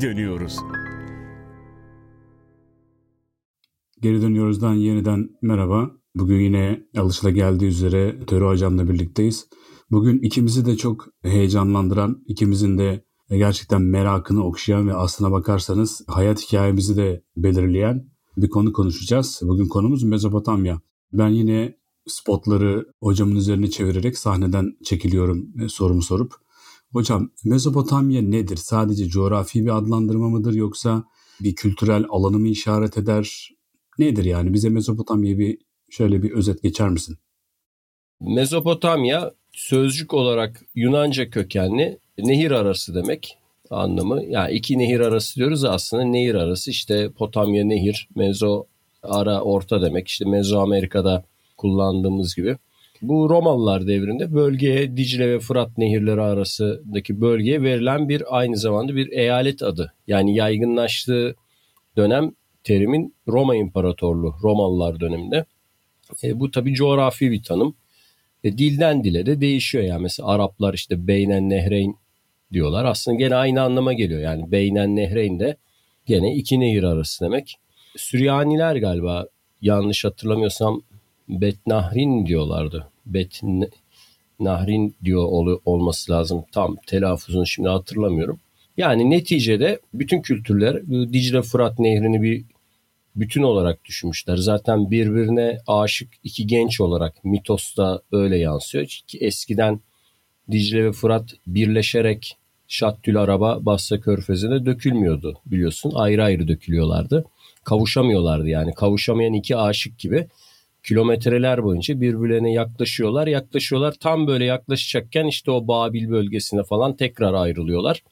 dönüyoruz. Geri dönüyoruzdan yeniden merhaba. Bugün yine geldiği üzere Töre Hocam'la birlikteyiz. Bugün ikimizi de çok heyecanlandıran, ikimizin de gerçekten merakını okşayan ve aslına bakarsanız hayat hikayemizi de belirleyen bir konu konuşacağız. Bugün konumuz Mezopotamya. Ben yine spotları hocamın üzerine çevirerek sahneden çekiliyorum e, sorumu sorup. Hocam Mezopotamya nedir? Sadece coğrafi bir adlandırma mıdır yoksa bir kültürel alanı mı işaret eder? Nedir yani? Bize Mezopotamya'yı bir şöyle bir özet geçer misin? Mezopotamya sözcük olarak Yunanca kökenli nehir arası demek anlamı. Yani iki nehir arası diyoruz aslında nehir arası işte Potamya nehir, Mezo ara orta demek. İşte Mezo Amerika'da kullandığımız gibi. Bu Romalılar devrinde bölgeye Dicle ve Fırat nehirleri arasındaki bölgeye verilen bir aynı zamanda bir eyalet adı. Yani yaygınlaştığı dönem terimin Roma İmparatorluğu, Romalılar döneminde. E, bu tabi coğrafi bir tanım. E, dilden dile de değişiyor yani mesela Araplar işte Beynen Nehreyn diyorlar. Aslında gene aynı anlama geliyor yani Beynen Nehreyn de gene iki nehir arası demek. Süryaniler galiba yanlış hatırlamıyorsam Bet Nahrin diyorlardı. Bet Nahrin diyor ol, olması lazım. Tam telaffuzunu şimdi hatırlamıyorum. Yani neticede bütün kültürler Dicle Fırat Nehri'ni bir bütün olarak düşünmüşler. Zaten birbirine aşık iki genç olarak mitosta öyle yansıyor. Ki eskiden Dicle ve Fırat birleşerek Şattül Araba Basra Körfezi'ne dökülmüyordu biliyorsun. Ayrı ayrı dökülüyorlardı. Kavuşamıyorlardı yani. Kavuşamayan iki aşık gibi kilometreler boyunca birbirlerine yaklaşıyorlar. Yaklaşıyorlar tam böyle yaklaşacakken işte o Babil bölgesine falan tekrar ayrılıyorlar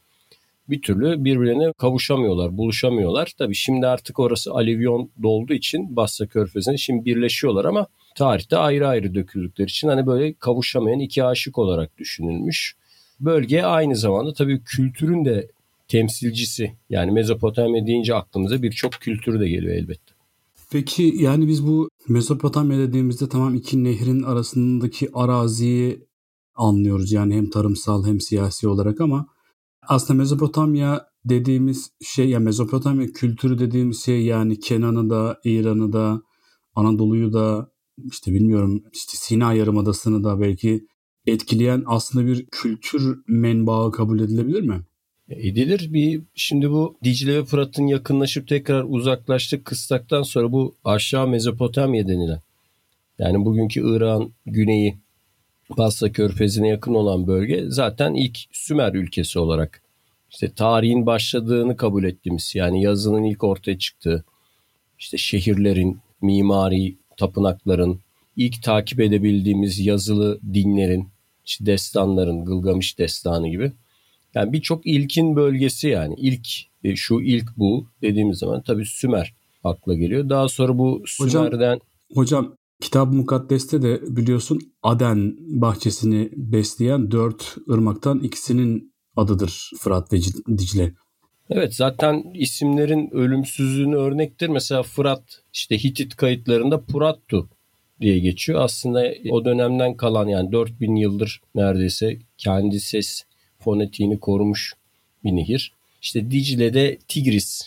bir türlü birbirine kavuşamıyorlar, buluşamıyorlar. Tabii şimdi artık orası alivyon dolduğu için Basra Körfezi'ne şimdi birleşiyorlar ama tarihte ayrı ayrı döküldükleri için hani böyle kavuşamayan iki aşık olarak düşünülmüş. Bölge aynı zamanda tabii kültürün de temsilcisi. Yani Mezopotamya deyince aklımıza birçok kültür de geliyor elbette. Peki yani biz bu Mezopotamya dediğimizde tamam iki nehrin arasındaki araziyi anlıyoruz. Yani hem tarımsal hem siyasi olarak ama aslında Mezopotamya dediğimiz şey ya Mezopotamya kültürü dediğimiz şey yani Kenan'ı da İran'ı da Anadolu'yu da işte bilmiyorum işte Sina Yarımadası'nı da belki etkileyen aslında bir kültür menbaı kabul edilebilir mi? Edilir. Bir şimdi bu Dicle ve Fırat'ın yakınlaşıp tekrar uzaklaştık kıstaktan sonra bu aşağı Mezopotamya denilen yani bugünkü İran güneyi Basra Körfezi'ne yakın olan bölge zaten ilk Sümer ülkesi olarak işte tarihin başladığını kabul ettiğimiz yani yazının ilk ortaya çıktığı işte şehirlerin, mimari tapınakların, ilk takip edebildiğimiz yazılı dinlerin, işte destanların, Gılgamış destanı gibi. Yani birçok ilkin bölgesi yani ilk e, şu ilk bu dediğimiz zaman tabii Sümer akla geliyor. Daha sonra bu Sümer'den... Hocam, hocam Kitab-ı Mukaddes'te de biliyorsun Aden bahçesini besleyen dört ırmaktan ikisinin adıdır Fırat ve Dicle. Evet zaten isimlerin ölümsüzlüğünü örnektir. Mesela Fırat işte Hitit kayıtlarında Purattu diye geçiyor. Aslında o dönemden kalan yani 4000 yıldır neredeyse kendi ses fonetiğini korumuş bir nehir. İşte Dicle'de Tigris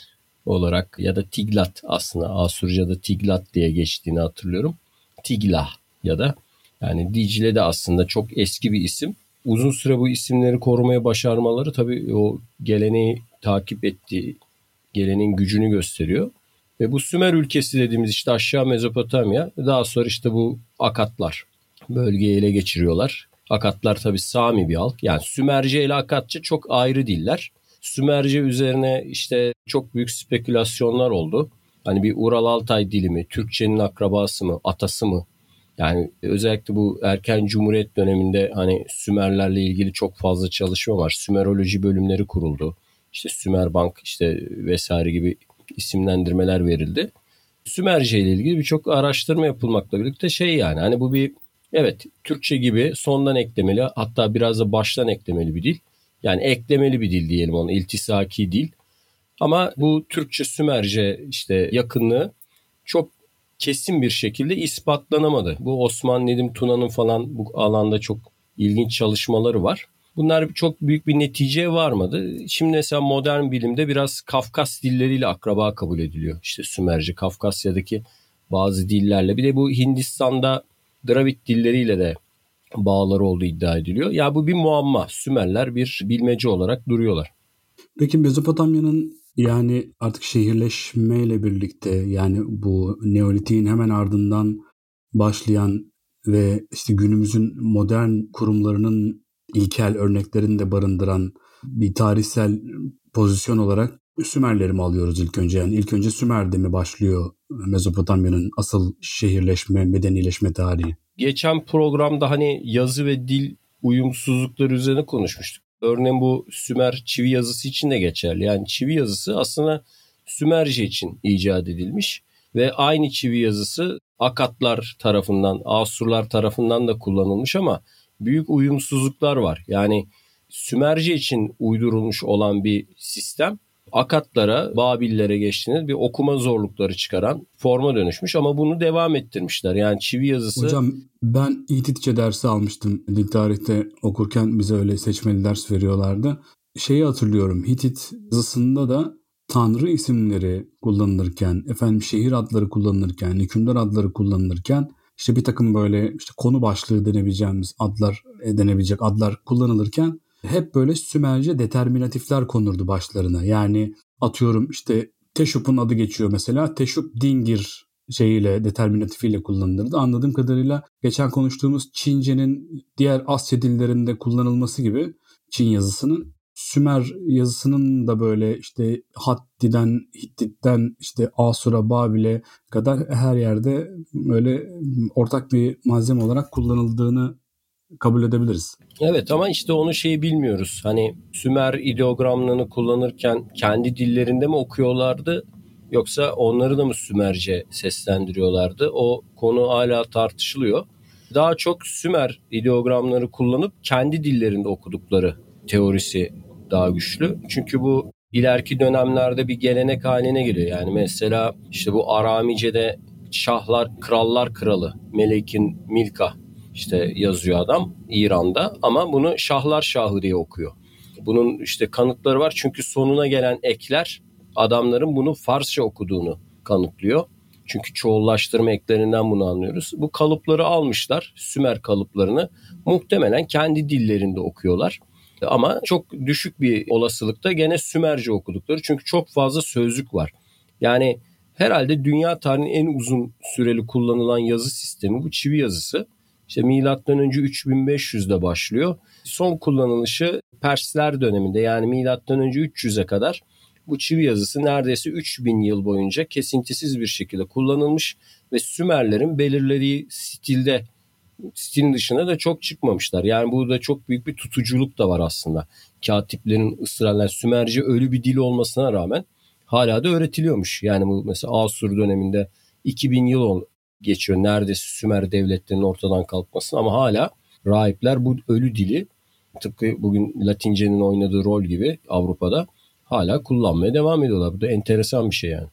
olarak ya da Tiglat aslında Asurca'da Tiglat diye geçtiğini hatırlıyorum. Tiglah ya da yani Dicle de aslında çok eski bir isim. Uzun süre bu isimleri korumaya başarmaları tabii o geleneği takip ettiği geleneğin gücünü gösteriyor. Ve bu Sümer ülkesi dediğimiz işte aşağı Mezopotamya daha sonra işte bu Akatlar bölgeyi ele geçiriyorlar. Akatlar tabii Sami bir halk. Yani Sümerce ile Akatça çok ayrı diller. Sümerce üzerine işte çok büyük spekülasyonlar oldu. Hani bir Ural Altay dili mi, Türkçenin akrabası mı, atası mı? Yani özellikle bu erken cumhuriyet döneminde hani Sümerlerle ilgili çok fazla çalışma var. Sümeroloji bölümleri kuruldu. İşte Sümer Bank işte vesaire gibi isimlendirmeler verildi. Sümerce ile ilgili birçok araştırma yapılmakla birlikte şey yani hani bu bir evet Türkçe gibi sondan eklemeli hatta biraz da baştan eklemeli bir dil. Yani eklemeli bir dil diyelim ona iltisaki dil. Ama bu Türkçe Sümerce işte yakınlığı çok kesin bir şekilde ispatlanamadı. Bu Osman Nedim Tuna'nın falan bu alanda çok ilginç çalışmaları var. Bunlar çok büyük bir neticeye varmadı. Şimdi mesela modern bilimde biraz Kafkas dilleriyle akraba kabul ediliyor. İşte Sümerce, Kafkasya'daki bazı dillerle. Bir de bu Hindistan'da Dravid dilleriyle de bağları olduğu iddia ediliyor. Ya bu bir muamma. Sümerler bir bilmece olarak duruyorlar. Peki Mezopotamya'nın yani artık şehirleşmeyle birlikte yani bu Neolitik'in hemen ardından başlayan ve işte günümüzün modern kurumlarının ilkel örneklerini de barındıran bir tarihsel pozisyon olarak Sümerleri mi alıyoruz ilk önce? Yani ilk önce Sümer'de mi başlıyor Mezopotamya'nın asıl şehirleşme, medenileşme tarihi? Geçen programda hani yazı ve dil uyumsuzlukları üzerine konuşmuştuk. Örneğin bu Sümer çivi yazısı için de geçerli. Yani çivi yazısı aslında Sümerce için icat edilmiş ve aynı çivi yazısı Akatlar tarafından, Asurlar tarafından da kullanılmış ama büyük uyumsuzluklar var. Yani Sümerce için uydurulmuş olan bir sistem Akatlara, Babillere geçtiğinde bir okuma zorlukları çıkaran forma dönüşmüş ama bunu devam ettirmişler. Yani çivi yazısı... Hocam ben Hititçe dersi almıştım. Dil tarihte okurken bize öyle seçmeli ders veriyorlardı. Şeyi hatırlıyorum Hitit yazısında da tanrı isimleri kullanılırken, efendim şehir adları kullanılırken, hükümdar adları kullanılırken işte bir takım böyle işte konu başlığı denebileceğimiz adlar denebilecek adlar kullanılırken hep böyle Sümerce determinatifler konurdu başlarına. Yani atıyorum işte Teşup'un adı geçiyor mesela. Teşup Dingir şeyiyle determinatifiyle kullanılırdı. Anladığım kadarıyla geçen konuştuğumuz Çince'nin diğer Asya dillerinde kullanılması gibi Çin yazısının Sümer yazısının da böyle işte Hatti'den, Hittit'ten işte Asur'a, Babil'e kadar her yerde böyle ortak bir malzeme olarak kullanıldığını kabul edebiliriz. Evet ama işte onu şeyi bilmiyoruz. Hani Sümer ideogramlarını kullanırken kendi dillerinde mi okuyorlardı yoksa onları da mı Sümerce seslendiriyorlardı? O konu hala tartışılıyor. Daha çok Sümer ideogramları kullanıp kendi dillerinde okudukları teorisi daha güçlü. Çünkü bu ileriki dönemlerde bir gelenek haline geliyor. Yani mesela işte bu Aramice'de Şahlar Krallar Kralı Melek'in Milka işte yazıyor adam İran'da ama bunu Şahlar Şahı diye okuyor. Bunun işte kanıtları var çünkü sonuna gelen ekler adamların bunu Farsça okuduğunu kanıtlıyor. Çünkü çoğullaştırma eklerinden bunu anlıyoruz. Bu kalıpları almışlar, Sümer kalıplarını muhtemelen kendi dillerinde okuyorlar. Ama çok düşük bir olasılıkta gene Sümerce okudukları. Çünkü çok fazla sözlük var. Yani herhalde dünya tarihinin en uzun süreli kullanılan yazı sistemi bu çivi yazısı. İşte milattan önce 3500'de başlıyor. Son kullanılışı Persler döneminde yani milattan önce 300'e kadar bu çivi yazısı neredeyse 3000 yıl boyunca kesintisiz bir şekilde kullanılmış ve Sümerlerin belirlediği stilde stilin dışına da çok çıkmamışlar. Yani burada çok büyük bir tutuculuk da var aslında. Katiplerin ısrarla Sümerce ölü bir dil olmasına rağmen hala da öğretiliyormuş. Yani bu mesela Asur döneminde 2000 yıl geçiyor neredeyse Sümer devletlerinin ortadan kalkmasına ama hala rahipler bu ölü dili tıpkı bugün Latince'nin oynadığı rol gibi Avrupa'da hala kullanmaya devam ediyorlar. Bu da enteresan bir şey yani.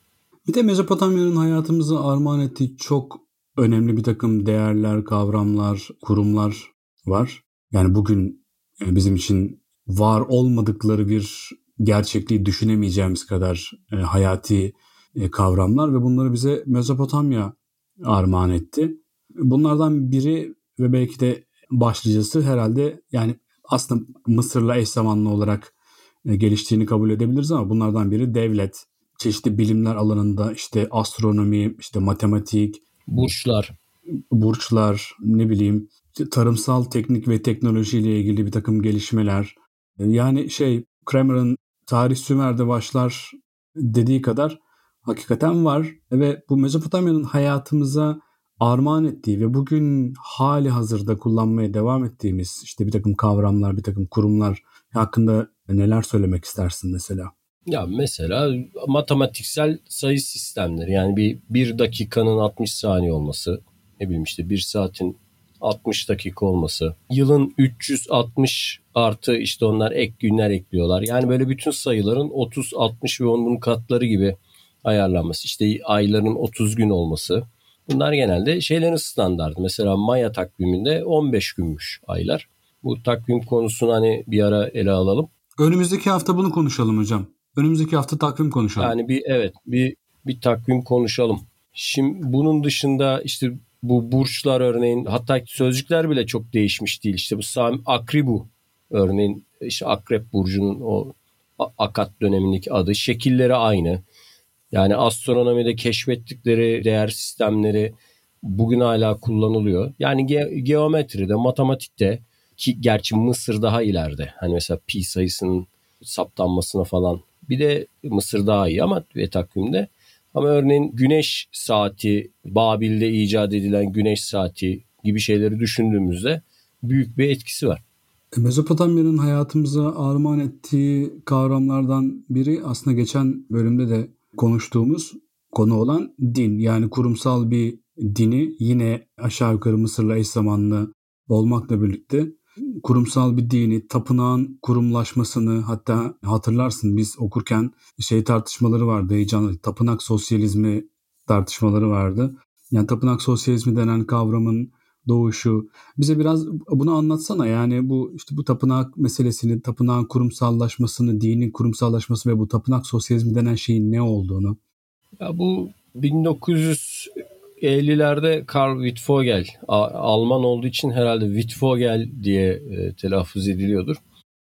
Bir de Mezopotamya'nın hayatımızı armağan ettiği çok önemli bir takım değerler, kavramlar, kurumlar var. Yani bugün bizim için var olmadıkları bir gerçekliği düşünemeyeceğimiz kadar e, hayati e, kavramlar ve bunları bize Mezopotamya armağan etti. Bunlardan biri ve belki de başlıcası herhalde yani aslında Mısır'la eş zamanlı olarak geliştiğini kabul edebiliriz ama bunlardan biri devlet. Çeşitli bilimler alanında işte astronomi, işte matematik, burçlar, burçlar, ne bileyim tarımsal teknik ve teknoloji ile ilgili bir takım gelişmeler. Yani şey Kramer'ın Tarih Sümer'de başlar dediği kadar hakikaten var ve bu Mezopotamya'nın hayatımıza armağan ettiği ve bugün hali hazırda kullanmaya devam ettiğimiz işte bir takım kavramlar, bir takım kurumlar hakkında neler söylemek istersin mesela? Ya mesela matematiksel sayı sistemleri yani bir, bir dakikanın 60 saniye olması ne bileyim işte bir saatin 60 dakika olması. Yılın 360 artı işte onlar ek günler ekliyorlar. Yani böyle bütün sayıların 30, 60 ve onun katları gibi ayarlanması. İşte ayların 30 gün olması. Bunlar genelde şeylerin standartı. Mesela Maya takviminde 15 günmüş aylar. Bu takvim konusunu hani bir ara ele alalım. Önümüzdeki hafta bunu konuşalım hocam. Önümüzdeki hafta takvim konuşalım. Yani bir evet bir bir takvim konuşalım. Şimdi bunun dışında işte bu burçlar örneğin hatta sözcükler bile çok değişmiş değil. İşte bu Sami Akribu örneğin işte Akrep burcunun o Akat dönemindeki adı şekilleri aynı. Yani astronomide keşfettikleri değer sistemleri bugün hala kullanılıyor. Yani ge- geometride, matematikte ki gerçi Mısır daha ileride. Hani mesela pi sayısının saptanmasına falan. Bir de Mısır daha iyi ama ve takvimde. Ama örneğin güneş saati, Babil'de icat edilen güneş saati gibi şeyleri düşündüğümüzde büyük bir etkisi var. E, Mezopotamya'nın hayatımıza armağan ettiği kavramlardan biri aslında geçen bölümde de konuştuğumuz konu olan din. Yani kurumsal bir dini yine aşağı yukarı Mısır'la eş zamanlı olmakla birlikte kurumsal bir dini, tapınağın kurumlaşmasını hatta hatırlarsın biz okurken şey tartışmaları vardı heyecanlı. Tapınak sosyalizmi tartışmaları vardı. Yani tapınak sosyalizmi denen kavramın doğuşu. Bize biraz bunu anlatsana. Yani bu işte bu tapınak meselesini, tapınağın kurumsallaşmasını, dinin kurumsallaşması ve bu tapınak sosyalizmi denen şeyin ne olduğunu. Ya bu 1950'lerde Karl Wittfogel, Alman olduğu için herhalde Wittfogel diye e, telaffuz ediliyordur.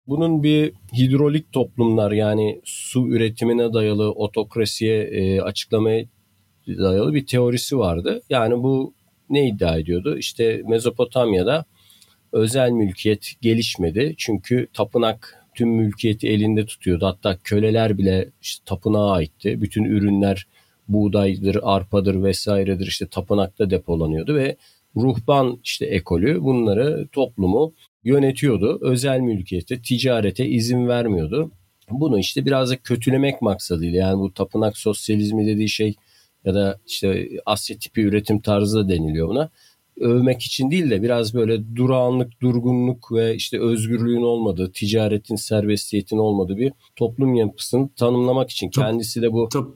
Bunun bir hidrolik toplumlar yani su üretimine dayalı otokrasiye e, açıklamaya dayalı bir teorisi vardı. Yani bu ne iddia ediyordu? İşte Mezopotamya'da özel mülkiyet gelişmedi. Çünkü tapınak tüm mülkiyeti elinde tutuyordu. Hatta köleler bile işte tapınağa aitti. Bütün ürünler buğdaydır, arpadır vesairedir işte tapınakta depolanıyordu ve ruhban işte ekolü bunları toplumu yönetiyordu. Özel mülkiyete, ticarete izin vermiyordu. Bunu işte biraz da kötülemek maksadıyla yani bu tapınak sosyalizmi dediği şey ya da işte Asya tipi üretim tarzı da deniliyor buna. Övmek için değil de biraz böyle durağanlık, durgunluk ve işte özgürlüğün olmadığı, ticaretin, serbestiyetin olmadığı bir toplum yapısını tanımlamak için. Kendisi de bu Tap,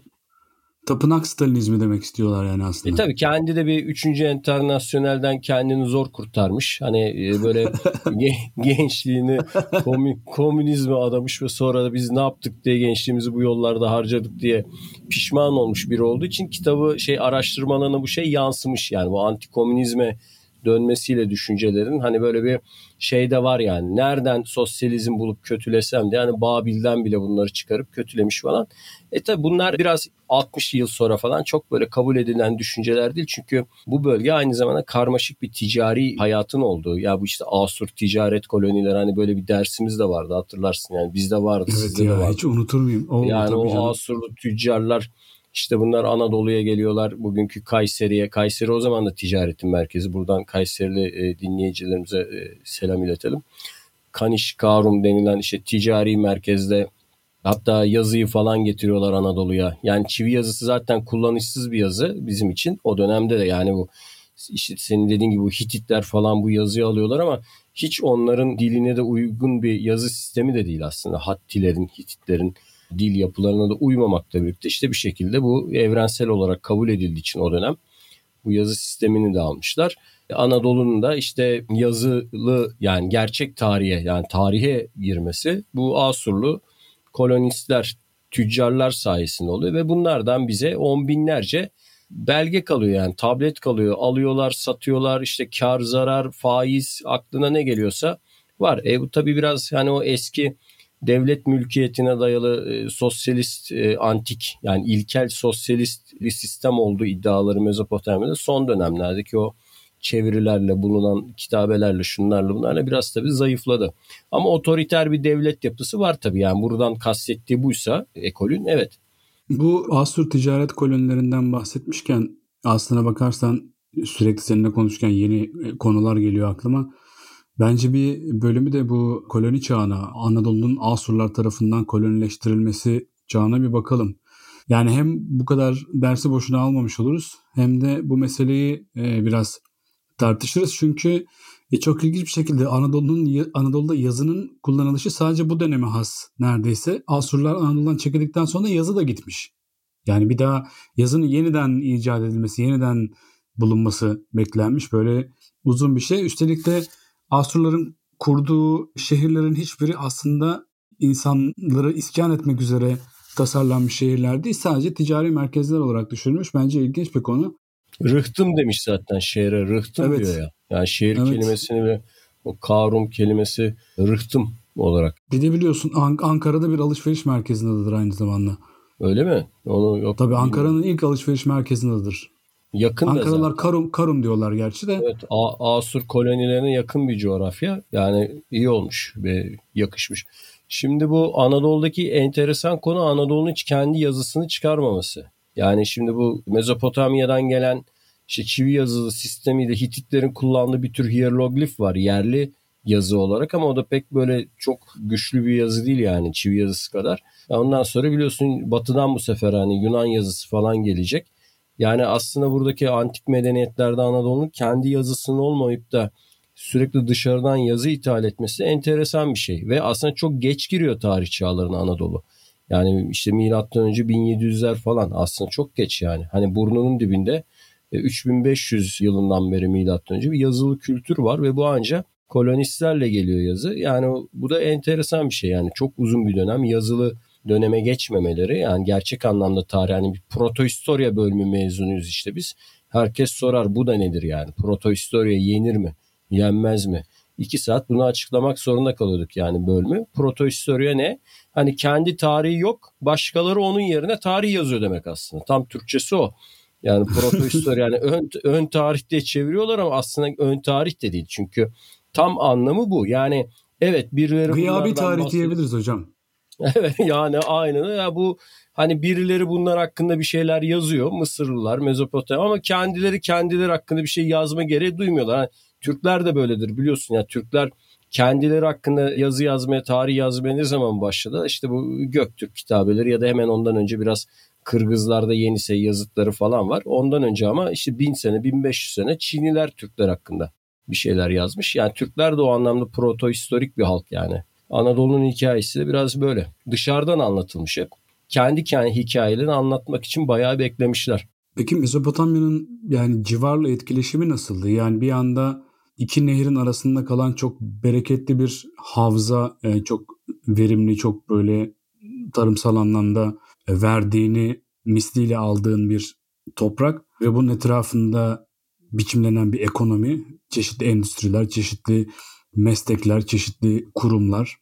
tapınak Stalinizmi demek istiyorlar yani aslında. E tabii kendi de bir üçüncü internasyonelden kendini zor kurtarmış. Hani e, böyle gençliğini komün, komünizme adamış ve sonra da biz ne yaptık diye gençliğimizi bu yollarda harcadık diye pişman olmuş biri olduğu için kitabı şey araştırmalarına bu şey yansımış. Yani bu antikomünizme dönmesiyle düşüncelerin hani böyle bir şey de var yani. Nereden sosyalizm bulup kötülesem de yani Babil'den bile bunları çıkarıp kötülemiş falan. E tabi bunlar biraz 60 yıl sonra falan çok böyle kabul edilen düşünceler değil. Çünkü bu bölge aynı zamanda karmaşık bir ticari hayatın olduğu. Ya bu işte Asur ticaret kolonileri hani böyle bir dersimiz de vardı hatırlarsın yani bizde vardı evet sizde ya, de vardı. Hiç unutur muyum? Oo, yani o canım. Asurlu tüccarlar işte bunlar Anadolu'ya geliyorlar. Bugünkü Kayseri'ye. Kayseri o zaman da ticaretin merkezi. Buradan Kayserili e, dinleyicilerimize e, selam iletelim. Kaniş Karum denilen işte ticari merkezde hatta yazıyı falan getiriyorlar Anadolu'ya. Yani çivi yazısı zaten kullanışsız bir yazı bizim için. O dönemde de yani bu işte senin dediğin gibi Hititler falan bu yazıyı alıyorlar ama hiç onların diline de uygun bir yazı sistemi de değil aslında. Hattilerin, Hititlerin dil yapılarına da uymamakla birlikte işte bir şekilde bu evrensel olarak kabul edildiği için o dönem bu yazı sistemini de almışlar. Anadolu'nun da işte yazılı yani gerçek tarihe yani tarihe girmesi bu Asurlu kolonistler, tüccarlar sayesinde oluyor ve bunlardan bize on binlerce belge kalıyor yani tablet kalıyor. Alıyorlar, satıyorlar işte kar, zarar, faiz aklına ne geliyorsa var. E bu tabii biraz yani o eski devlet mülkiyetine dayalı e, sosyalist e, antik yani ilkel sosyalist bir sistem olduğu iddiaları Mezopotamya'da son dönemlerdeki o çevirilerle bulunan kitabelerle şunlarla bunlarla biraz tabii zayıfladı. Ama otoriter bir devlet yapısı var tabii yani buradan kastettiği buysa ekolün evet. Bu Asur ticaret kolonilerinden bahsetmişken aslına bakarsan sürekli seninle konuşurken yeni e, konular geliyor aklıma. Bence bir bölümü de bu koloni çağına, Anadolu'nun Asurlar tarafından kolonileştirilmesi çağına bir bakalım. Yani hem bu kadar dersi boşuna almamış oluruz hem de bu meseleyi e, biraz tartışırız. Çünkü e, çok ilginç bir şekilde Anadolu'nun Anadolu'da yazının kullanılışı sadece bu döneme has neredeyse. Asurlar Anadolu'dan çekildikten sonra yazı da gitmiş. Yani bir daha yazının yeniden icat edilmesi, yeniden bulunması beklenmiş. Böyle uzun bir şey. Üstelik de Asurların kurduğu şehirlerin hiçbiri aslında insanları iskan etmek üzere tasarlanmış şehirler değil. Sadece ticari merkezler olarak düşünülmüş. Bence ilginç bir konu. Rıhtım demiş zaten şehre. Rıhtım evet. diyor ya. Yani şehir evet. kelimesini ve o Karum kelimesi rıhtım olarak. Bir de biliyorsun Ankara'da bir alışveriş merkezindedir aynı zamanda. Öyle mi? Onu yok. Tabii Ankara'nın ilk alışveriş merkezindedir. Yakın Ankaralılar Karum, Karum diyorlar gerçi de. Evet A- Asur kolonilerine yakın bir coğrafya. Yani iyi olmuş ve yakışmış. Şimdi bu Anadolu'daki enteresan konu Anadolu'nun hiç kendi yazısını çıkarmaması. Yani şimdi bu Mezopotamya'dan gelen işte çivi yazılı sistemiyle Hititlerin kullandığı bir tür hieroglif var yerli yazı olarak ama o da pek böyle çok güçlü bir yazı değil yani çivi yazısı kadar. Ondan sonra biliyorsun batıdan bu sefer hani Yunan yazısı falan gelecek. Yani aslında buradaki antik medeniyetlerde Anadolu'nun kendi yazısının olmayıp da sürekli dışarıdan yazı ithal etmesi enteresan bir şey. Ve aslında çok geç giriyor tarih çağlarına Anadolu. Yani işte milattan önce 1700'ler falan aslında çok geç yani. Hani burnunun dibinde 3500 e, yılından beri milattan önce bir yazılı kültür var ve bu anca kolonistlerle geliyor yazı. Yani bu da enteresan bir şey yani çok uzun bir dönem yazılı döneme geçmemeleri yani gerçek anlamda tarih hani bir protohistoria bölümü mezunuyuz işte biz. Herkes sorar bu da nedir yani protohistoria yenir mi yenmez mi? İki saat bunu açıklamak zorunda kalıyorduk yani bölümü. Protohistoria ne? Hani kendi tarihi yok başkaları onun yerine tarih yazıyor demek aslında. Tam Türkçesi o. Yani protohistoria yani ön, ön tarihte çeviriyorlar ama aslında ön tarih de değil. Çünkü tam anlamı bu. Yani evet birileri Gıyabi tarih bahsediyor. diyebiliriz hocam. Yani aynen ya bu hani birileri bunlar hakkında bir şeyler yazıyor Mısırlılar Mezopotamya ama kendileri kendileri hakkında bir şey yazma gereği duymuyorlar. Yani Türkler de böyledir biliyorsun ya Türkler kendileri hakkında yazı yazmaya, tarih yazmaya ne zaman başladı? İşte bu Göktürk kitabeleri ya da hemen ondan önce biraz Kırgızlarda Yenisey yazıtları falan var. Ondan önce ama işte bin sene, 1500 sene Çinliler Türkler hakkında bir şeyler yazmış. Yani Türkler de o anlamda protohistorik bir halk yani. Anadolu'nun hikayesi de biraz böyle. Dışarıdan anlatılmış hep. Kendi kendi hikayelerini anlatmak için bayağı beklemişler. Peki Mezopotamya'nın yani civarla etkileşimi nasıldı? Yani bir anda iki nehrin arasında kalan çok bereketli bir havza, e, çok verimli, çok böyle tarımsal anlamda e, verdiğini misliyle aldığın bir toprak ve bunun etrafında biçimlenen bir ekonomi, çeşitli endüstriler, çeşitli meslekler, çeşitli kurumlar.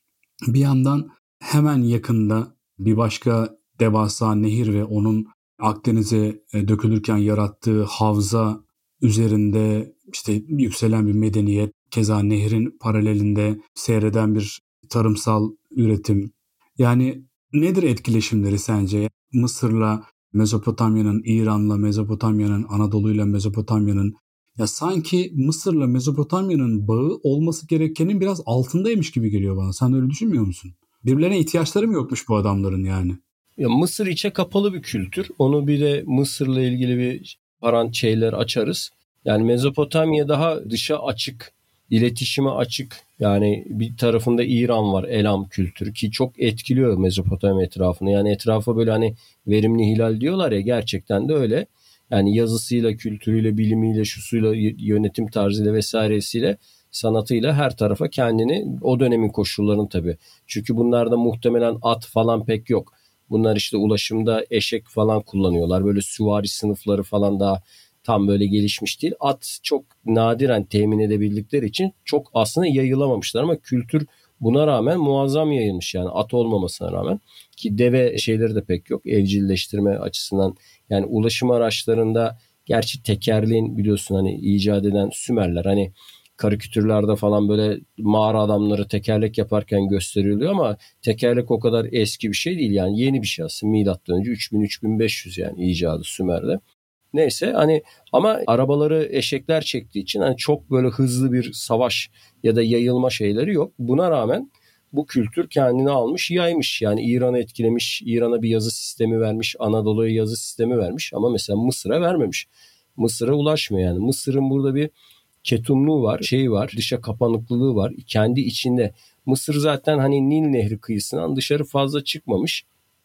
Bir yandan hemen yakında bir başka devasa nehir ve onun Akdeniz'e e, dökülürken yarattığı havza üzerinde işte yükselen bir medeniyet, keza nehrin paralelinde seyreden bir tarımsal üretim. Yani nedir etkileşimleri sence? Mısır'la Mezopotamya'nın, İran'la Mezopotamya'nın, Anadolu'yla Mezopotamya'nın ya sanki Mısır'la Mezopotamya'nın bağı olması gerekenin biraz altındaymış gibi geliyor bana. Sen öyle düşünmüyor musun? Birbirlerine ihtiyaçları mı yokmuş bu adamların yani? Ya Mısır içe kapalı bir kültür. Onu bir de Mısır'la ilgili bir paran şeyler açarız. Yani Mezopotamya daha dışa açık, iletişime açık. Yani bir tarafında İran var, Elam kültürü ki çok etkiliyor Mezopotamya etrafını. Yani etrafa böyle hani verimli hilal diyorlar ya gerçekten de öyle. Yani yazısıyla, kültürüyle, bilimiyle, şusuyla, yönetim tarzıyla vesairesiyle sanatıyla her tarafa kendini o dönemin koşullarını tabii. Çünkü bunlarda muhtemelen at falan pek yok. Bunlar işte ulaşımda eşek falan kullanıyorlar. Böyle süvari sınıfları falan daha tam böyle gelişmiş değil. At çok nadiren temin edebildikleri için çok aslında yayılamamışlar ama kültür buna rağmen muazzam yayılmış yani at olmamasına rağmen. Ki deve şeyleri de pek yok. Evcilleştirme açısından yani ulaşım araçlarında gerçi tekerleğin biliyorsun hani icat eden Sümerler. Hani karikatürlerde falan böyle mağara adamları tekerlek yaparken gösteriliyor ama tekerlek o kadar eski bir şey değil. Yani yeni bir şey aslında. Milattan önce 3000-3500 yani icadı Sümer'de. Neyse hani ama arabaları eşekler çektiği için hani çok böyle hızlı bir savaş ya da yayılma şeyleri yok. Buna rağmen bu kültür kendini almış yaymış. Yani İran'ı etkilemiş, İran'a bir yazı sistemi vermiş, Anadolu'ya yazı sistemi vermiş ama mesela Mısır'a vermemiş. Mısır'a ulaşmıyor yani. Mısır'ın burada bir ketumluğu var, şey var, dışa kapanıklılığı var. Kendi içinde Mısır zaten hani Nil Nehri kıyısından dışarı fazla çıkmamış.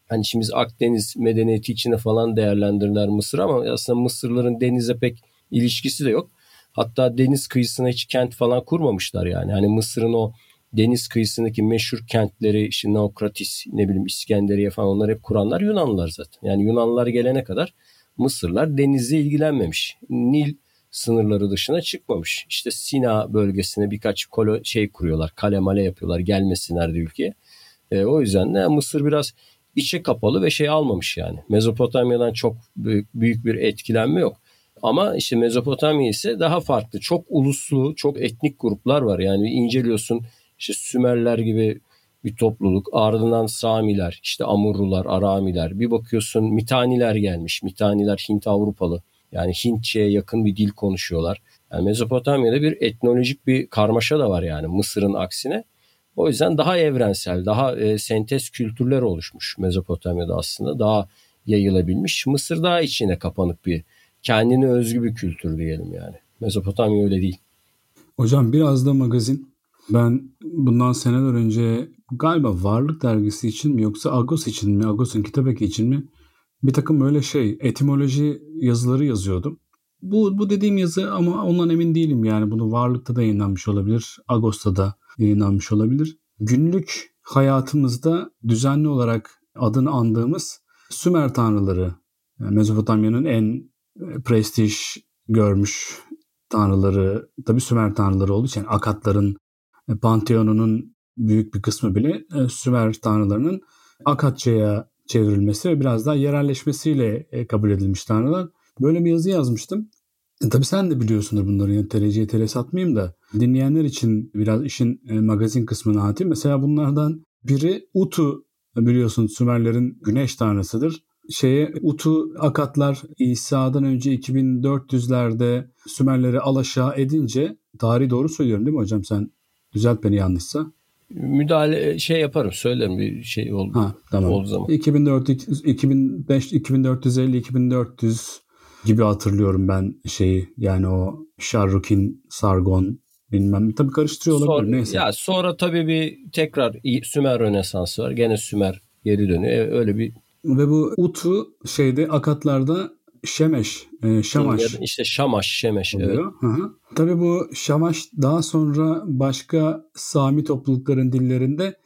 Hani şimdi biz Akdeniz medeniyeti içine falan değerlendirirler Mısır ama aslında Mısırların denize pek ilişkisi de yok. Hatta deniz kıyısına hiç kent falan kurmamışlar yani. Hani Mısır'ın o deniz kıyısındaki meşhur kentleri işte Neokratis ne bileyim İskenderiye falan onlar hep kuranlar Yunanlılar zaten. Yani Yunanlılar gelene kadar Mısırlar denizle ilgilenmemiş. Nil sınırları dışına çıkmamış. İşte Sina bölgesine birkaç kolo şey kuruyorlar. Kale male yapıyorlar gelmesinler de ülkeye. E, o yüzden de Mısır biraz içe kapalı ve şey almamış yani. Mezopotamya'dan çok büyük, büyük bir etkilenme yok. Ama işte Mezopotamya ise daha farklı. Çok uluslu, çok etnik gruplar var. Yani inceliyorsun işte Sümerler gibi bir topluluk. Ardından Samiler, işte Amurlular, Aramiler. Bir bakıyorsun Mitaniler gelmiş. Mitaniler Hint Avrupalı. Yani Hintçe'ye yakın bir dil konuşuyorlar. Yani Mezopotamya'da bir etnolojik bir karmaşa da var yani Mısır'ın aksine. O yüzden daha evrensel, daha e, sentez kültürler oluşmuş Mezopotamya'da aslında. Daha yayılabilmiş. Mısır daha içine kapanık bir, kendine özgü bir kültür diyelim yani. Mezopotamya öyle değil. Hocam biraz da magazin. Ben bundan seneler önce galiba Varlık Dergisi için mi yoksa Agos için mi, Agos'un kitap eki için mi bir takım öyle şey etimoloji yazıları yazıyordum. Bu, bu dediğim yazı ama ondan emin değilim yani bunu Varlık'ta da yayınlanmış olabilir, Agos'ta da yayınlanmış olabilir. Günlük hayatımızda düzenli olarak adını andığımız Sümer tanrıları, yani Mezopotamya'nın en e, prestij görmüş tanrıları, tabi Sümer tanrıları olduğu için Akatların e, Panteonunun büyük bir kısmı bile e, Sümer tanrılarının Akatça'ya çevrilmesi ve biraz daha yerelleşmesiyle kabul edilmiş tanrılar. Böyle bir yazı yazmıştım. E, tabii sen de biliyorsundur bunları. Yani tereciye tere satmayayım da dinleyenler için biraz işin e, magazin kısmını anlatayım. Mesela bunlardan biri Utu biliyorsun Sümerlerin güneş tanrısıdır. Şeye Utu Akatlar İsa'dan önce 2400'lerde Sümerleri alaşağı edince tarihi doğru söylüyorum değil mi hocam sen düzelt beni yanlışsa müdahale e, şey yaparım söylerim bir şey oldu. Ha, tamam. Oldu zaman. 2004 2005 2450 2400 gibi hatırlıyorum ben şeyi yani o Sharrukin Sargon bilmem tabii karıştırıyor olabilir sonra, neyse. Ya sonra tabii bir tekrar Sümer Rönesansı var. Gene Sümer geri dönüyor. E, öyle bir ve bu Utu şeyde Akatlarda Şemeş, e, Şamaş. İşte Şamaş, Şemeş. Oluyor. Evet. Hı hı. Tabii bu Şamaş daha sonra başka Sami toplulukların dillerinde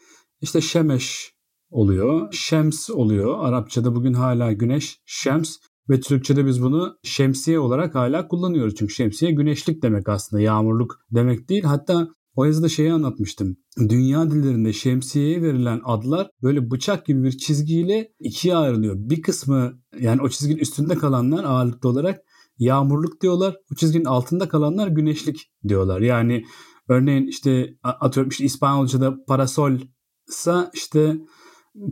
işte Şemeş oluyor. Şems oluyor. Arapçada bugün hala güneş, Şems. Ve Türkçe'de biz bunu şemsiye olarak hala kullanıyoruz. Çünkü şemsiye güneşlik demek aslında. Yağmurluk demek değil. Hatta o yazıda şeyi anlatmıştım. Dünya dillerinde şemsiyeye verilen adlar böyle bıçak gibi bir çizgiyle ikiye ayrılıyor. Bir kısmı yani o çizginin üstünde kalanlar ağırlıklı olarak yağmurluk diyorlar. O çizginin altında kalanlar güneşlik diyorlar. Yani örneğin işte atıyorum işte İspanyolca'da parasol ise işte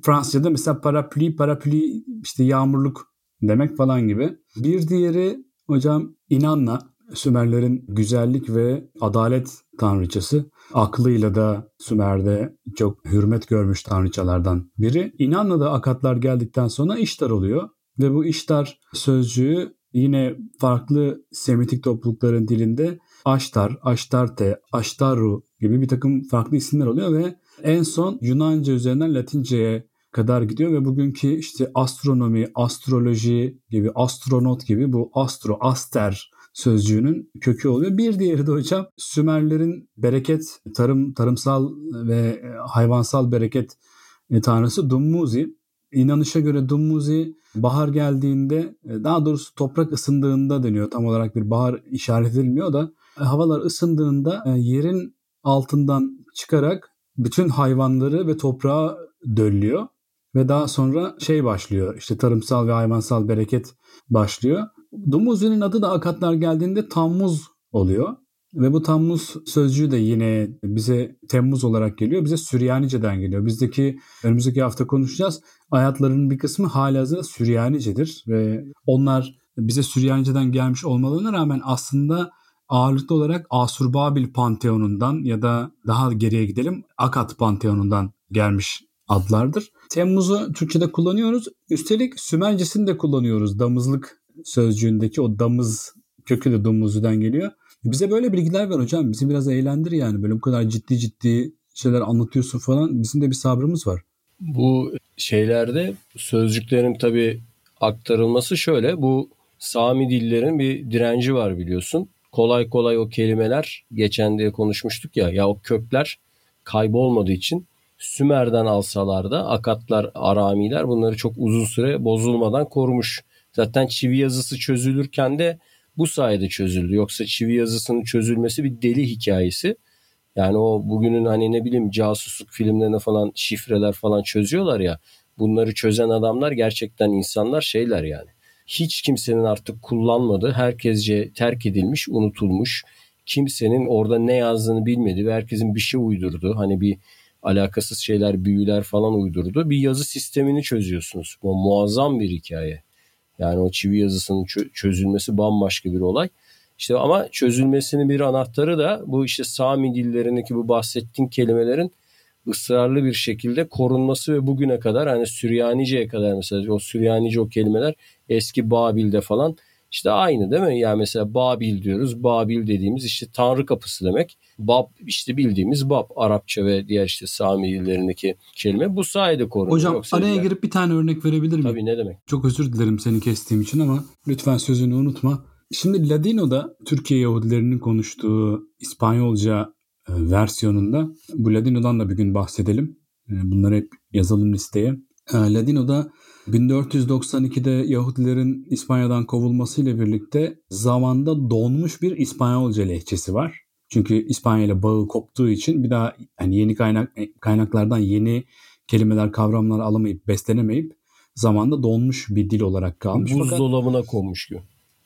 Fransızca'da mesela parapli, parapli işte yağmurluk demek falan gibi. Bir diğeri hocam inanla Sümerlerin güzellik ve adalet tanrıçası. Aklıyla da Sümer'de çok hürmet görmüş tanrıçalardan biri. İnanla Akatlar geldikten sonra İştar oluyor. Ve bu İştar sözcüğü yine farklı Semitik toplulukların dilinde Aştar, Aştarte, Aştaru gibi bir takım farklı isimler oluyor ve en son Yunanca üzerinden Latince'ye kadar gidiyor ve bugünkü işte astronomi, astroloji gibi, astronot gibi bu astro, aster sözcüğünün kökü oluyor. Bir diğeri de hocam Sümerlerin bereket, tarım, tarımsal ve hayvansal bereket e, tanrısı Dummuzi. İnanışa göre Dummuzi bahar geldiğinde e, daha doğrusu toprak ısındığında deniyor. Tam olarak bir bahar işaret edilmiyor da e, havalar ısındığında yerin altından çıkarak bütün hayvanları ve toprağı döllüyor ve daha sonra şey başlıyor. İşte tarımsal ve hayvansal bereket başlıyor. Dumuzi'nin adı da Akatlar geldiğinde Tammuz oluyor. Ve bu Tammuz sözcüğü de yine bize Temmuz olarak geliyor. Bize Süryanice'den geliyor. Bizdeki önümüzdeki hafta konuşacağız. Ayatların bir kısmı halihazırda Süryanice'dir. Ve onlar bize Süryanice'den gelmiş olmalarına rağmen aslında ağırlıklı olarak Asurbabil Panteonundan ya da daha geriye gidelim Akat Panteonundan gelmiş adlardır. Temmuz'u Türkçe'de kullanıyoruz. Üstelik Sümercesini de kullanıyoruz. Damızlık sözcüğündeki o damız kökü de domuzdan geliyor. Bize böyle bilgiler ver hocam. Bizi biraz eğlendir yani. Böyle bu kadar ciddi ciddi şeyler anlatıyorsun falan. Bizim de bir sabrımız var. Bu şeylerde sözcüklerin tabii aktarılması şöyle. Bu Sami dillerin bir direnci var biliyorsun. kolay kolay o kelimeler geçen diye konuşmuştuk ya ya o kökler kaybolmadığı için Sümer'den alsalar da Akatlar, Aramiler bunları çok uzun süre bozulmadan korumuş. Zaten çivi yazısı çözülürken de bu sayede çözüldü. Yoksa çivi yazısının çözülmesi bir deli hikayesi. Yani o bugünün hani ne bileyim casusluk filmlerine falan şifreler falan çözüyorlar ya. Bunları çözen adamlar gerçekten insanlar şeyler yani. Hiç kimsenin artık kullanmadığı, herkesce terk edilmiş, unutulmuş. Kimsenin orada ne yazdığını bilmedi ve herkesin bir şey uydurdu. Hani bir alakasız şeyler, büyüler falan uydurdu. Bir yazı sistemini çözüyorsunuz. O muazzam bir hikaye. Yani o çivi yazısının çözülmesi bambaşka bir olay. İşte ama çözülmesinin bir anahtarı da bu işte Sami dillerindeki bu bahsettiğim kelimelerin ısrarlı bir şekilde korunması ve bugüne kadar hani Süryanice'ye kadar mesela o Süryanice o kelimeler eski Babil'de falan işte aynı değil mi? Yani mesela Babil diyoruz. Babil dediğimiz işte Tanrı kapısı demek. Bab işte bildiğimiz Bab Arapça ve diğer işte Sami dillerindeki kelime bu sayede korunuyor. Hocam Yoksa araya girip bir tane örnek verebilir miyim? Tabii ne demek? Çok özür dilerim seni kestiğim için ama lütfen sözünü unutma. Şimdi Ladino'da Türkiye Yahudilerinin konuştuğu İspanyolca e, versiyonunda bu Ladino'dan da bir gün bahsedelim. E, bunları hep yazalım listeye. E, Ladino'da 1492'de Yahudilerin İspanya'dan kovulmasıyla birlikte zamanda donmuş bir İspanyolca lehçesi var. Çünkü İspanya ile bağı koptuğu için bir daha hani yeni kaynak kaynaklardan yeni kelimeler, kavramlar alamayıp beslenemeyip zamanda donmuş bir dil olarak kalmış. Buzdolabına konmuş gibi.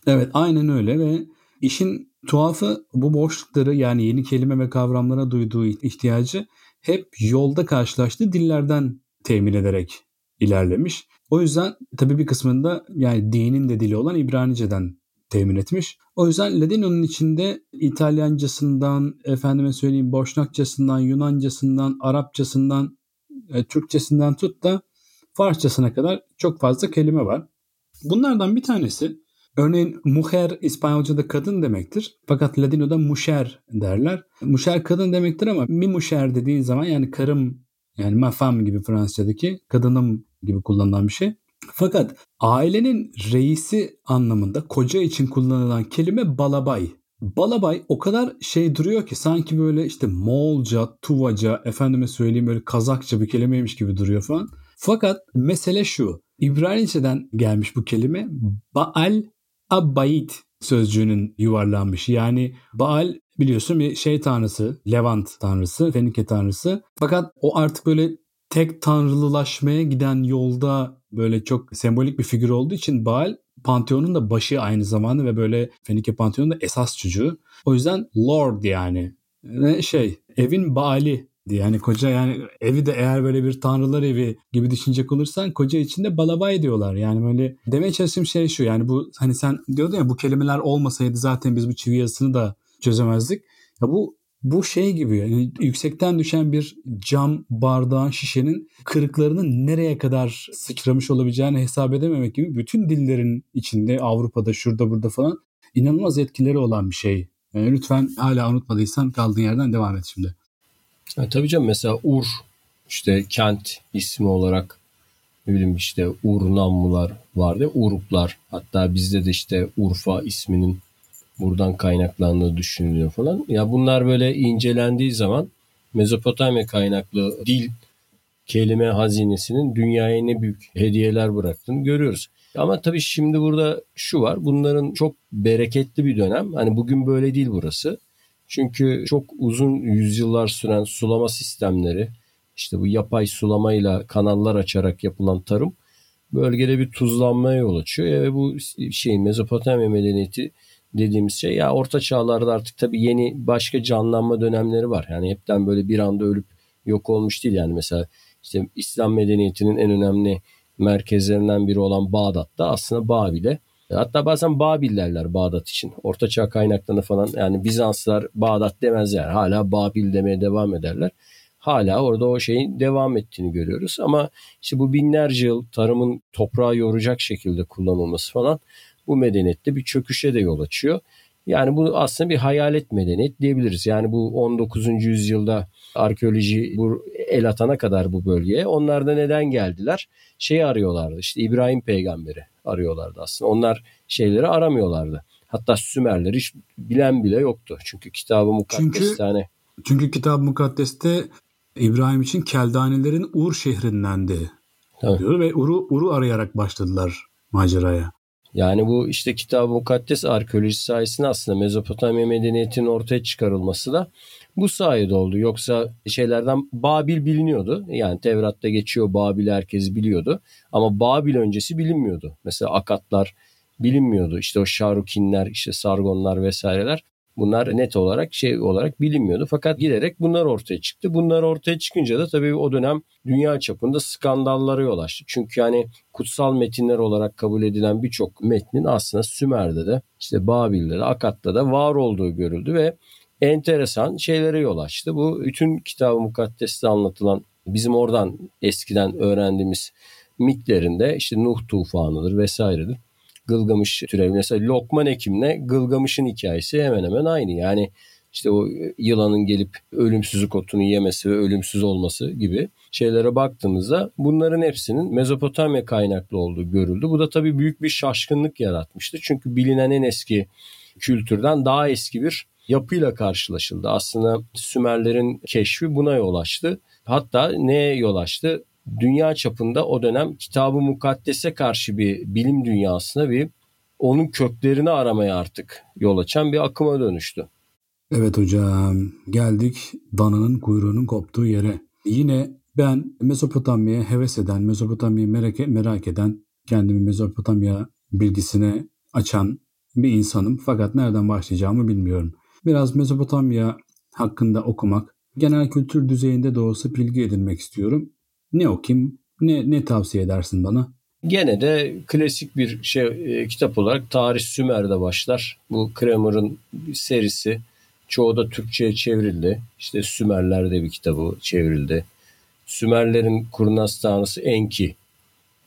Evet aynen öyle ve işin tuhafı bu boşlukları yani yeni kelime ve kavramlara duyduğu ihtiyacı hep yolda karşılaştığı dillerden temin ederek ilerlemiş. O yüzden tabii bir kısmında yani dinin de dili olan İbranice'den temin etmiş. O yüzden Ladino'nun içinde İtalyancasından, efendime söyleyeyim Boşnakçasından, Yunancasından, Arapçasından, e, Türkçesinden tut da Farsçasına kadar çok fazla kelime var. Bunlardan bir tanesi örneğin muher İspanyolca'da kadın demektir. Fakat Ladino'da muşer derler. Muşer kadın demektir ama mi muşer dediğin zaman yani karım yani mafam gibi Fransızcadaki kadınım gibi kullanılan bir şey. Fakat ailenin reisi anlamında koca için kullanılan kelime balabay. Balabay o kadar şey duruyor ki sanki böyle işte Moğolca, Tuvaca, efendime söyleyeyim böyle Kazakça bir kelimeymiş gibi duruyor falan. Fakat mesele şu. İbranice'den gelmiş bu kelime Baal Abbayit sözcüğünün yuvarlanmış. Yani Baal biliyorsun bir şey tanrısı, Levant tanrısı, Fenike tanrısı. Fakat o artık böyle tek tanrılılaşmaya giden yolda böyle çok sembolik bir figür olduğu için Baal Pantheon'un da başı aynı zamanda ve böyle Fenike Pantheon'un da esas çocuğu. O yüzden Lord yani. Ne şey evin Baal'i yani koca yani evi de eğer böyle bir tanrılar evi gibi düşünecek olursan koca içinde balabay diyorlar. Yani böyle demeye çalıştığım şey şu yani bu hani sen diyordun ya bu kelimeler olmasaydı zaten biz bu çivi yazısını da çözemezdik. Ya bu bu şey gibi yani yüksekten düşen bir cam bardağın şişenin kırıklarının nereye kadar sıçramış olabileceğini hesap edememek gibi bütün dillerin içinde Avrupa'da şurada burada falan inanılmaz etkileri olan bir şey. Yani lütfen hala unutmadıysan kaldığın yerden devam et şimdi. Ya, tabii canım mesela Ur işte kent ismi olarak ne bileyim işte Ur Namlular vardı. Uruklar hatta bizde de işte Urfa isminin buradan kaynaklandığı düşünülüyor falan. Ya bunlar böyle incelendiği zaman Mezopotamya kaynaklı dil kelime hazinesinin dünyaya ne büyük hediyeler bıraktığını görüyoruz. Ama tabii şimdi burada şu var. Bunların çok bereketli bir dönem. Hani bugün böyle değil burası. Çünkü çok uzun yüzyıllar süren sulama sistemleri, işte bu yapay sulamayla kanallar açarak yapılan tarım bölgede bir tuzlanmaya yol açıyor. Ve bu şeyin Mezopotamya medeniyeti dediğimiz şey ya orta çağlarda artık tabii yeni başka canlanma dönemleri var. Yani hepten böyle bir anda ölüp yok olmuş değil yani mesela işte İslam medeniyetinin en önemli merkezlerinden biri olan Bağdat'ta aslında Babil'e hatta bazen Babil derler Bağdat için. Orta çağ kaynaklarını falan yani Bizanslar Bağdat demezler. Hala Babil demeye devam ederler. Hala orada o şeyin devam ettiğini görüyoruz. Ama işte bu binlerce yıl tarımın toprağı yoracak şekilde kullanılması falan bu medeniyette bir çöküşe de yol açıyor. Yani bu aslında bir hayalet medeniyet diyebiliriz. Yani bu 19. yüzyılda arkeoloji bu el atana kadar bu bölgeye. Onlar da neden geldiler? Şeyi arıyorlardı işte İbrahim peygamberi arıyorlardı aslında. Onlar şeyleri aramıyorlardı. Hatta Sümerleri hiç bilen bile yoktu. Çünkü kitabı mukaddes Çünkü, tane. Çünkü kitab mukaddeste İbrahim için Keldanelerin Ur şehrindendi Tabii. diyor ve Ur'u, Ur'u arayarak başladılar maceraya. Yani bu işte kitab-ı mukaddes arkeolojisi sayesinde aslında Mezopotamya medeniyetinin ortaya çıkarılması da bu sayede oldu. Yoksa şeylerden Babil biliniyordu. Yani Tevrat'ta geçiyor Babil herkes biliyordu. Ama Babil öncesi bilinmiyordu. Mesela Akatlar bilinmiyordu. İşte o Şarukinler, işte Sargonlar vesaireler bunlar net olarak şey olarak bilinmiyordu. Fakat giderek bunlar ortaya çıktı. Bunlar ortaya çıkınca da tabii o dönem dünya çapında skandallara yol açtı. Çünkü yani kutsal metinler olarak kabul edilen birçok metnin aslında Sümer'de de işte Babil'de de Akat'ta da var olduğu görüldü ve enteresan şeylere yol açtı. Bu bütün kitab-ı mukaddeste anlatılan bizim oradan eskiden öğrendiğimiz mitlerinde işte Nuh tufanıdır vesairedir. Gılgamış türevi. Mesela Lokman Ekim'le Gılgamış'ın hikayesi hemen hemen aynı. Yani işte o yılanın gelip ölümsüzlük otunu yemesi ve ölümsüz olması gibi şeylere baktığımızda bunların hepsinin Mezopotamya kaynaklı olduğu görüldü. Bu da tabii büyük bir şaşkınlık yaratmıştı. Çünkü bilinen en eski kültürden daha eski bir yapıyla karşılaşıldı. Aslında Sümerlerin keşfi buna yol açtı. Hatta neye yol açtı? Dünya çapında o dönem kitabı mukaddese karşı bir bilim dünyasına bir onun köklerini aramaya artık yol açan bir akıma dönüştü. Evet hocam geldik dananın kuyruğunun koptuğu yere. Yine ben Mezopotamya'ya heves eden, Mezopotamya'yı merak, merak eden, kendimi Mezopotamya bilgisine açan bir insanım. Fakat nereden başlayacağımı bilmiyorum. Biraz Mezopotamya hakkında okumak, genel kültür düzeyinde de olsa bilgi edinmek istiyorum. Ne okuyayım, ne, ne tavsiye edersin bana? Gene de klasik bir şey e, kitap olarak Tarih Sümer'de başlar. Bu Kramer'ın serisi. Çoğu da Türkçe'ye çevrildi. İşte Sümerler'de bir kitabı çevrildi. Sümerlerin kurnaz tanrısı Enki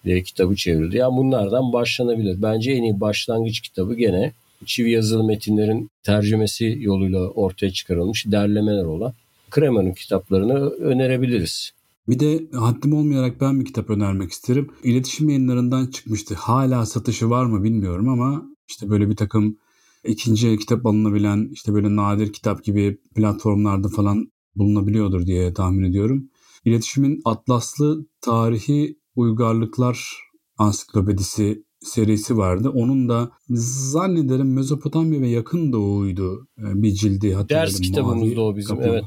diye kitabı çevrildi. Yani bunlardan başlanabilir. Bence en iyi başlangıç kitabı gene çivi yazılı metinlerin tercümesi yoluyla ortaya çıkarılmış derlemeler olan Kramer'ın kitaplarını önerebiliriz. Bir de haddim olmayarak ben bir kitap önermek isterim. İletişim yayınlarından çıkmıştı. Hala satışı var mı bilmiyorum ama işte böyle bir takım ikinci kitap alınabilen işte böyle nadir kitap gibi platformlarda falan bulunabiliyordur diye tahmin ediyorum. İletişimin Atlaslı Tarihi Uygarlıklar Ansiklopedisi serisi vardı. Onun da zannederim Mezopotamya ve Yakın Doğu'ydu bir cildi hatırladım. Ders kitabımızda o bizim kapalı. evet.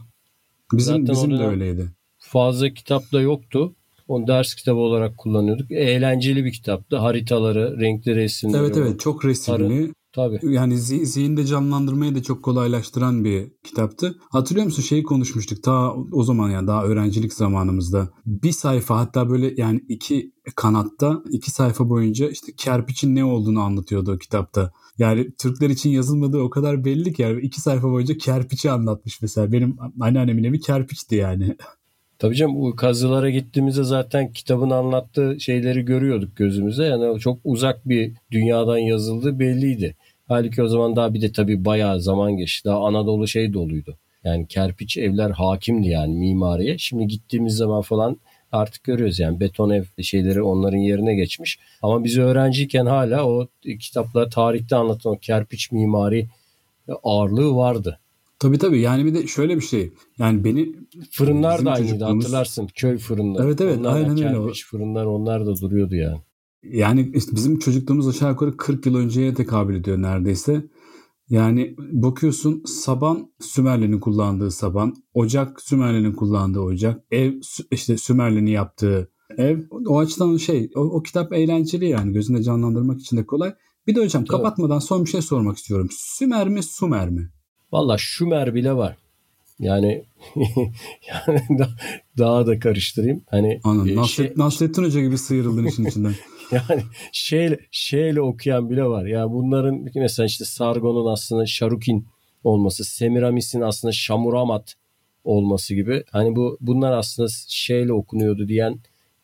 Bizim, bizim de öyleydi. Fazla kitap da yoktu. Onu ders kitabı olarak kullanıyorduk. Eğlenceli bir kitaptı. Haritaları, renkli resimleri. Evet evet çok resimli. Tabii. Yani zi- zihinde canlandırmayı da çok kolaylaştıran bir kitaptı. Hatırlıyor musun şeyi konuşmuştuk ta o zaman yani daha öğrencilik zamanımızda. Bir sayfa hatta böyle yani iki kanatta iki sayfa boyunca işte kerpiçin ne olduğunu anlatıyordu o kitapta. Yani Türkler için yazılmadığı o kadar belli ki yani iki sayfa boyunca kerpiçi anlatmış mesela. Benim anneannemin evi kerpiçti yani. Tabii canım kazılara gittiğimizde zaten kitabın anlattığı şeyleri görüyorduk gözümüze. Yani çok uzak bir dünyadan yazıldığı belliydi. Halbuki o zaman daha bir de tabii bayağı zaman geçti. Daha Anadolu şey doluydu. Yani kerpiç evler hakimdi yani mimariye. Şimdi gittiğimiz zaman falan artık görüyoruz yani beton ev şeyleri onların yerine geçmiş. Ama biz öğrenciyken hala o kitaplar tarihte anlatan kerpiç mimari ağırlığı vardı. Tabii tabii yani bir de şöyle bir şey. Yani beni Fırınlar da aynıydı çocukluğumuz- hatırlarsın köy fırınları. Evet, evet, onlar aynen öyle. Fırınlar onlar da duruyordu yani. Yani işte bizim çocukluğumuz aşağı yukarı 40 yıl önceye tekabül ediyor neredeyse. Yani bakıyorsun saban Sümerli'nin kullandığı saban, ocak Sümerli'nin kullandığı ocak, ev işte Sümerli'nin yaptığı ev. O açıdan şey o, o kitap eğlenceli yani gözünde canlandırmak için de kolay. Bir de hocam Tabii. kapatmadan son bir şey sormak istiyorum. Sümer mi Sumer mi? Valla Şümer bile var. Yani yani da- daha da karıştırayım. Hani Anladım. e, Nasret, şey- Nasrettin Hoca gibi sıyrıldın işin içinden. yani şeyle şeyle okuyan bile var. Yani bunların mesela işte Sargon'un aslında Şarukin olması, Semiramis'in aslında Şamuramat olması gibi. Hani bu bunlar aslında şeyle okunuyordu diyen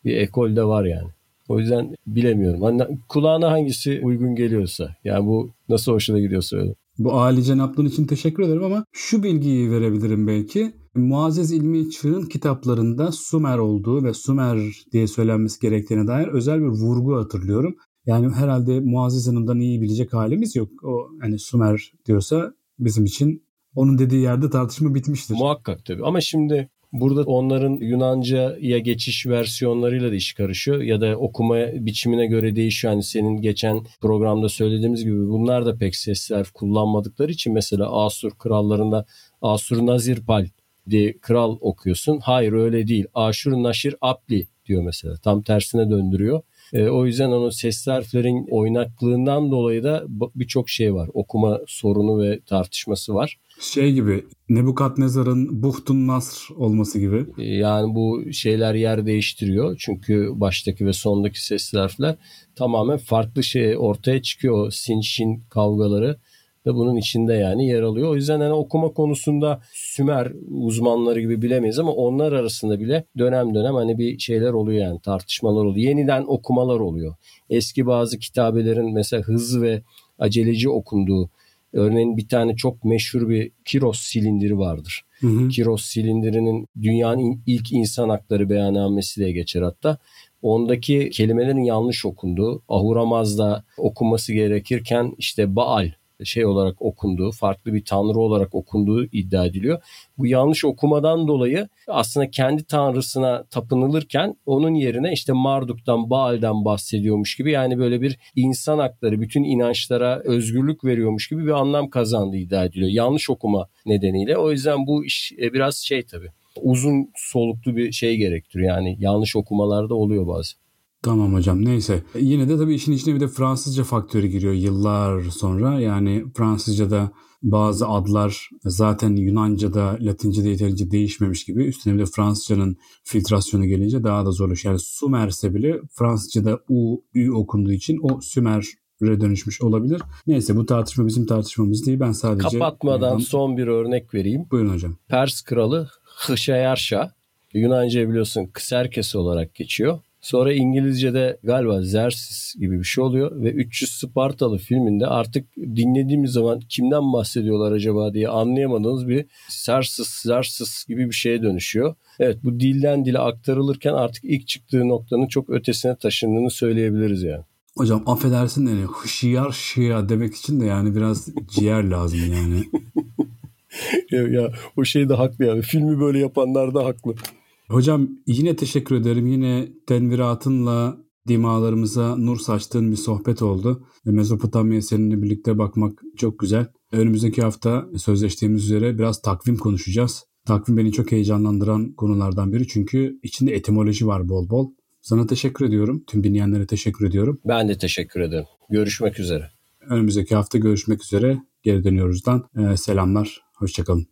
bir ekol de var yani. O yüzden bilemiyorum. Hani kulağına hangisi uygun geliyorsa. Yani bu nasıl hoşuna gidiyorsa öyle. Bu aile yaptığın için teşekkür ederim ama şu bilgiyi verebilirim belki. Muazzez İlmi Çığ'ın kitaplarında Sumer olduğu ve Sumer diye söylenmesi gerektiğine dair özel bir vurgu hatırlıyorum. Yani herhalde Muazzez Hanım'dan iyi bilecek halimiz yok. O hani Sumer diyorsa bizim için onun dediği yerde tartışma bitmiştir. Muhakkak tabii ama şimdi Burada onların Yunanca'ya geçiş versiyonlarıyla da iş karışıyor ya da okuma biçimine göre değişiyor. Yani senin geçen programda söylediğimiz gibi bunlar da pek harf kullanmadıkları için mesela Asur krallarında Asur Nazirpal diye kral okuyorsun. Hayır öyle değil. Aşur Naşir Apli diyor mesela. Tam tersine döndürüyor. E, o yüzden onun sesli harflerin oynaklığından dolayı da birçok şey var. Okuma sorunu ve tartışması var. Şey gibi Nebukadnezar'ın Buhtun Nasr olması gibi. E, yani bu şeyler yer değiştiriyor. Çünkü baştaki ve sondaki sesli harfler tamamen farklı şey ortaya çıkıyor. Sin şin kavgaları da bunun içinde yani yer alıyor. O yüzden yani okuma konusunda Sümer uzmanları gibi bilemeyiz ama onlar arasında bile dönem dönem hani bir şeyler oluyor yani tartışmalar oluyor. Yeniden okumalar oluyor. Eski bazı kitabelerin mesela hızlı ve aceleci okunduğu Örneğin bir tane çok meşhur bir Kiros silindiri vardır. Hı hı. Kiros silindirinin dünyanın ilk insan hakları beyannamesi diye geçer hatta. Ondaki kelimelerin yanlış okunduğu, Ahuramaz'da okunması gerekirken işte Baal şey olarak okunduğu, farklı bir tanrı olarak okunduğu iddia ediliyor. Bu yanlış okumadan dolayı aslında kendi tanrısına tapınılırken onun yerine işte Marduk'tan, Baal'den bahsediyormuş gibi yani böyle bir insan hakları, bütün inançlara özgürlük veriyormuş gibi bir anlam kazandığı iddia ediliyor. Yanlış okuma nedeniyle. O yüzden bu iş e, biraz şey tabii uzun soluklu bir şey gerektiriyor. Yani yanlış okumalarda oluyor bazen. Tamam hocam neyse. Yine de tabii işin içine bir de Fransızca faktörü giriyor yıllar sonra. Yani Fransızca'da bazı adlar zaten Yunanca'da, Latince'de yeterince değişmemiş gibi. Üstüne bir de Fransızcanın filtrasyonu gelince daha da zorlaşıyor. Yani Sumerse bile Fransızca'da U, Ü okunduğu için o Sümer dönüşmüş olabilir. Neyse bu tartışma bizim tartışmamız değil. Ben sadece... Kapatmadan son bir örnek vereyim. Buyurun hocam. Pers kralı Hışayarşa. Yunanca biliyorsun Kserkes olarak geçiyor. Sonra İngilizce'de galiba Xerxes gibi bir şey oluyor ve 300 Spartalı filminde artık dinlediğimiz zaman kimden bahsediyorlar acaba diye anlayamadığınız bir Xerxes, Xerxes gibi bir şeye dönüşüyor. Evet bu dilden dile aktarılırken artık ilk çıktığı noktanın çok ötesine taşındığını söyleyebiliriz yani. Hocam affedersin de hışiyar şia demek için de yani biraz ciğer lazım yani. ya, ya o şey de haklı yani. Filmi böyle yapanlar da haklı. Hocam yine teşekkür ederim. Yine tenviratınla dimalarımıza nur saçtığın bir sohbet oldu. Mezopotamya seninle birlikte bakmak çok güzel. Önümüzdeki hafta sözleştiğimiz üzere biraz takvim konuşacağız. Takvim beni çok heyecanlandıran konulardan biri çünkü içinde etimoloji var bol bol. Sana teşekkür ediyorum. Tüm dinleyenlere teşekkür ediyorum. Ben de teşekkür ederim. Görüşmek üzere. Önümüzdeki hafta görüşmek üzere. Geri dönüyoruzdan. Ee, selamlar. Hoşçakalın.